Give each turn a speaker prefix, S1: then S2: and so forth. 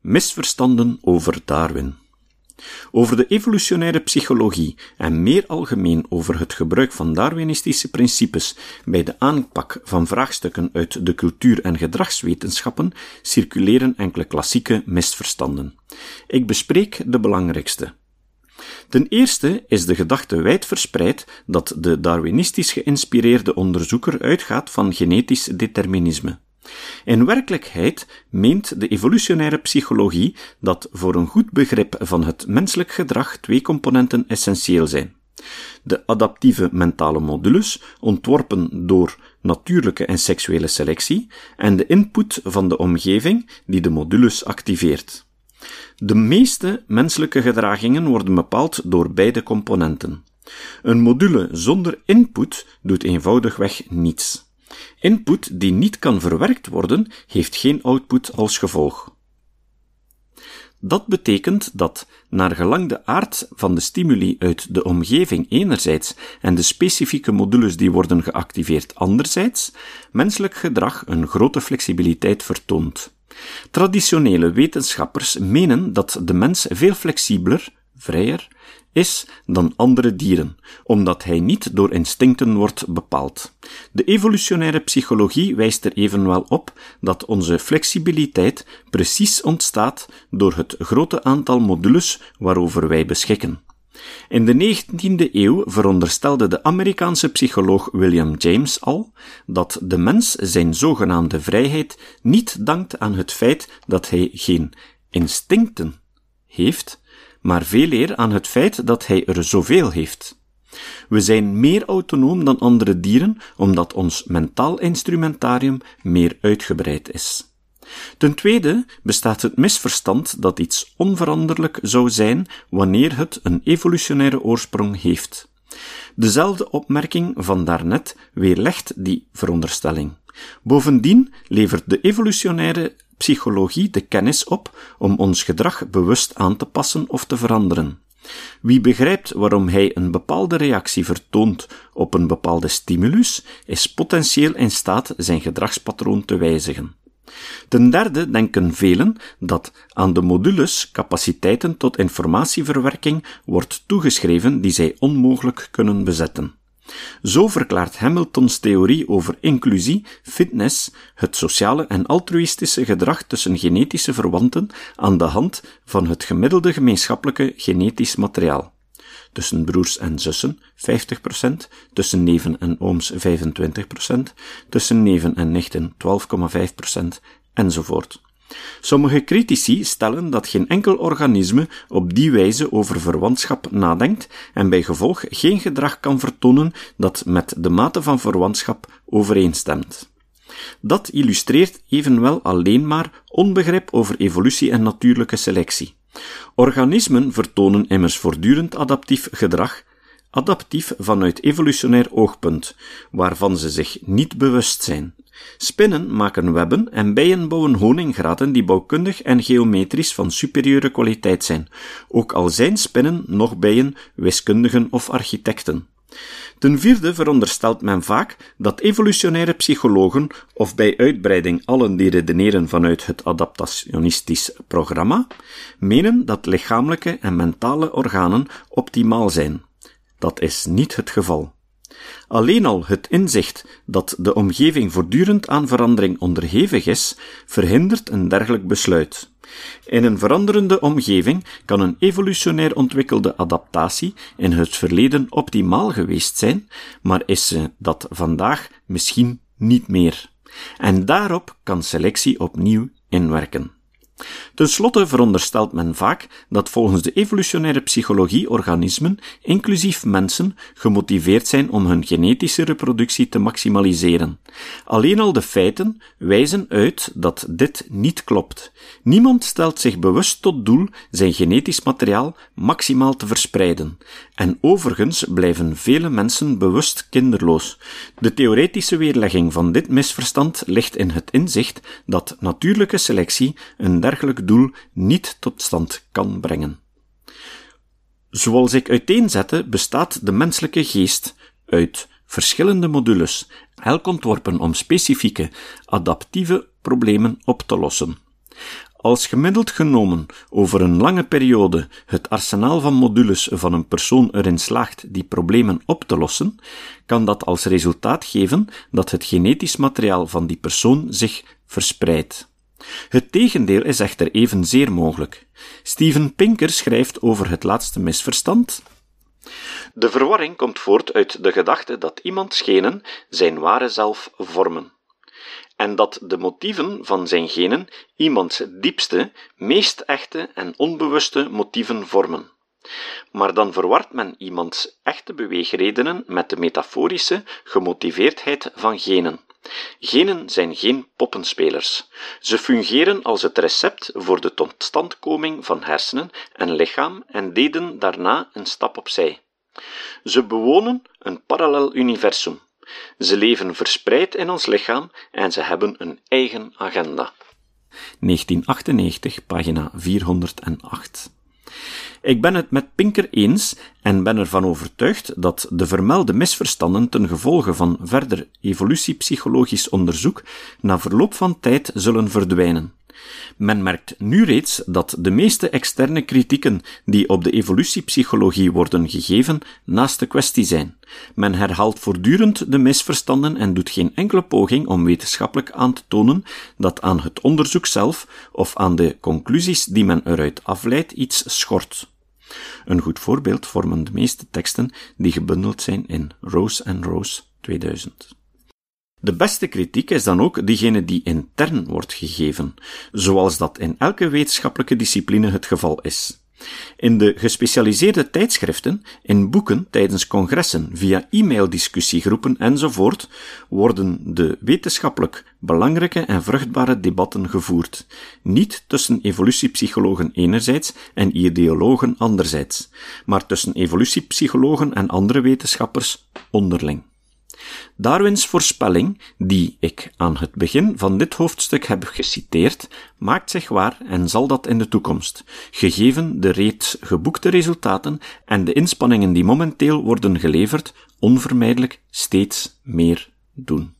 S1: Misverstanden over Darwin. Over de evolutionaire psychologie en meer algemeen over het gebruik van Darwinistische principes bij de aanpak van vraagstukken uit de cultuur- en gedragswetenschappen circuleren enkele klassieke misverstanden. Ik bespreek de belangrijkste. Ten eerste is de gedachte wijd verspreid dat de Darwinistisch geïnspireerde onderzoeker uitgaat van genetisch determinisme. In werkelijkheid meent de evolutionaire psychologie dat voor een goed begrip van het menselijk gedrag twee componenten essentieel zijn. De adaptieve mentale modules, ontworpen door natuurlijke en seksuele selectie, en de input van de omgeving die de modules activeert. De meeste menselijke gedragingen worden bepaald door beide componenten. Een module zonder input doet eenvoudigweg niets. Input die niet kan verwerkt worden, heeft geen output als gevolg. Dat betekent dat, naar gelang de aard van de stimuli uit de omgeving enerzijds en de specifieke modules die worden geactiveerd anderzijds, menselijk gedrag een grote flexibiliteit vertoont. Traditionele wetenschappers menen dat de mens veel flexibeler, vrijer, is dan andere dieren, omdat hij niet door instincten wordt bepaald. De evolutionaire psychologie wijst er evenwel op dat onze flexibiliteit precies ontstaat door het grote aantal modules waarover wij beschikken. In de 19e eeuw veronderstelde de Amerikaanse psycholoog William James al dat de mens zijn zogenaamde vrijheid niet dankt aan het feit dat hij geen instincten heeft, maar veel eer aan het feit dat hij er zoveel heeft. We zijn meer autonoom dan andere dieren omdat ons mentaal instrumentarium meer uitgebreid is. Ten tweede bestaat het misverstand dat iets onveranderlijk zou zijn wanneer het een evolutionaire oorsprong heeft. Dezelfde opmerking van daarnet weerlegt die veronderstelling. Bovendien levert de evolutionaire psychologie de kennis op om ons gedrag bewust aan te passen of te veranderen. Wie begrijpt waarom hij een bepaalde reactie vertoont op een bepaalde stimulus, is potentieel in staat zijn gedragspatroon te wijzigen. Ten derde denken velen dat aan de modules capaciteiten tot informatieverwerking wordt toegeschreven die zij onmogelijk kunnen bezetten. Zo verklaart Hamiltons theorie over inclusie, fitness, het sociale en altruïstische gedrag tussen genetische verwanten aan de hand van het gemiddelde gemeenschappelijke genetisch materiaal. Tussen broers en zussen 50%, tussen neven en ooms 25%, tussen neven en nichten 12,5% enzovoort. Sommige critici stellen dat geen enkel organisme op die wijze over verwantschap nadenkt en bij gevolg geen gedrag kan vertonen dat met de mate van verwantschap overeenstemt. Dat illustreert evenwel alleen maar onbegrip over evolutie en natuurlijke selectie. Organismen vertonen immers voortdurend adaptief gedrag, adaptief vanuit evolutionair oogpunt, waarvan ze zich niet bewust zijn. Spinnen maken webben en bijen bouwen honinggraten die bouwkundig en geometrisch van superieure kwaliteit zijn, ook al zijn spinnen nog bijen wiskundigen of architecten. Ten vierde veronderstelt men vaak dat evolutionaire psychologen, of bij uitbreiding allen die redeneren vanuit het adaptationistisch programma, menen dat lichamelijke en mentale organen optimaal zijn. Dat is niet het geval. Alleen al het inzicht dat de omgeving voortdurend aan verandering onderhevig is, verhindert een dergelijk besluit. In een veranderende omgeving kan een evolutionair ontwikkelde adaptatie in het verleden optimaal geweest zijn, maar is ze dat vandaag misschien niet meer. En daarop kan selectie opnieuw inwerken. Ten slotte veronderstelt men vaak dat volgens de evolutionaire psychologie organismen, inclusief mensen, gemotiveerd zijn om hun genetische reproductie te maximaliseren. Alleen al de feiten wijzen uit dat dit niet klopt. Niemand stelt zich bewust tot doel zijn genetisch materiaal maximaal te verspreiden. En overigens blijven vele mensen bewust kinderloos. De theoretische weerlegging van dit misverstand ligt in het inzicht dat natuurlijke selectie een dergelijk doel niet tot stand kan brengen. Zoals ik uiteenzette, bestaat de menselijke geest uit verschillende modules, elk ontworpen om specifieke, adaptieve problemen op te lossen. Als gemiddeld genomen over een lange periode het arsenaal van modules van een persoon erin slaagt die problemen op te lossen, kan dat als resultaat geven dat het genetisch materiaal van die persoon zich verspreidt. Het tegendeel is echter evenzeer mogelijk. Steven Pinker schrijft over het laatste misverstand. De verwarring komt voort uit de gedachte dat iemands genen zijn ware zelf vormen en dat de motieven van zijn genen iemands diepste, meest echte en onbewuste motieven vormen. Maar dan verwart men iemands echte beweegredenen met de metaforische gemotiveerdheid van genen. Genen zijn geen poppenspelers. Ze fungeren als het recept voor de totstandkoming van hersenen en lichaam en deden daarna een stap opzij. Ze bewonen een parallel universum, ze leven verspreid in ons lichaam en ze hebben een eigen agenda. 1998, pagina 408. Ik ben het met Pinker eens en ben ervan overtuigd dat de vermelde misverstanden ten gevolge van verder evolutiepsychologisch onderzoek na verloop van tijd zullen verdwijnen. Men merkt nu reeds dat de meeste externe kritieken die op de evolutiepsychologie worden gegeven, naast de kwestie zijn. Men herhaalt voortdurend de misverstanden en doet geen enkele poging om wetenschappelijk aan te tonen dat aan het onderzoek zelf of aan de conclusies die men eruit afleidt iets schort. Een goed voorbeeld vormen de meeste teksten die gebundeld zijn in Rose and Rose 2000. De beste kritiek is dan ook diegene die intern wordt gegeven, zoals dat in elke wetenschappelijke discipline het geval is. In de gespecialiseerde tijdschriften, in boeken tijdens congressen, via e-maildiscussiegroepen enzovoort, worden de wetenschappelijk belangrijke en vruchtbare debatten gevoerd. Niet tussen evolutiepsychologen enerzijds en ideologen anderzijds, maar tussen evolutiepsychologen en andere wetenschappers onderling. Darwins voorspelling, die ik aan het begin van dit hoofdstuk heb geciteerd, maakt zich waar en zal dat in de toekomst, gegeven de reeds geboekte resultaten en de inspanningen die momenteel worden geleverd, onvermijdelijk steeds meer doen.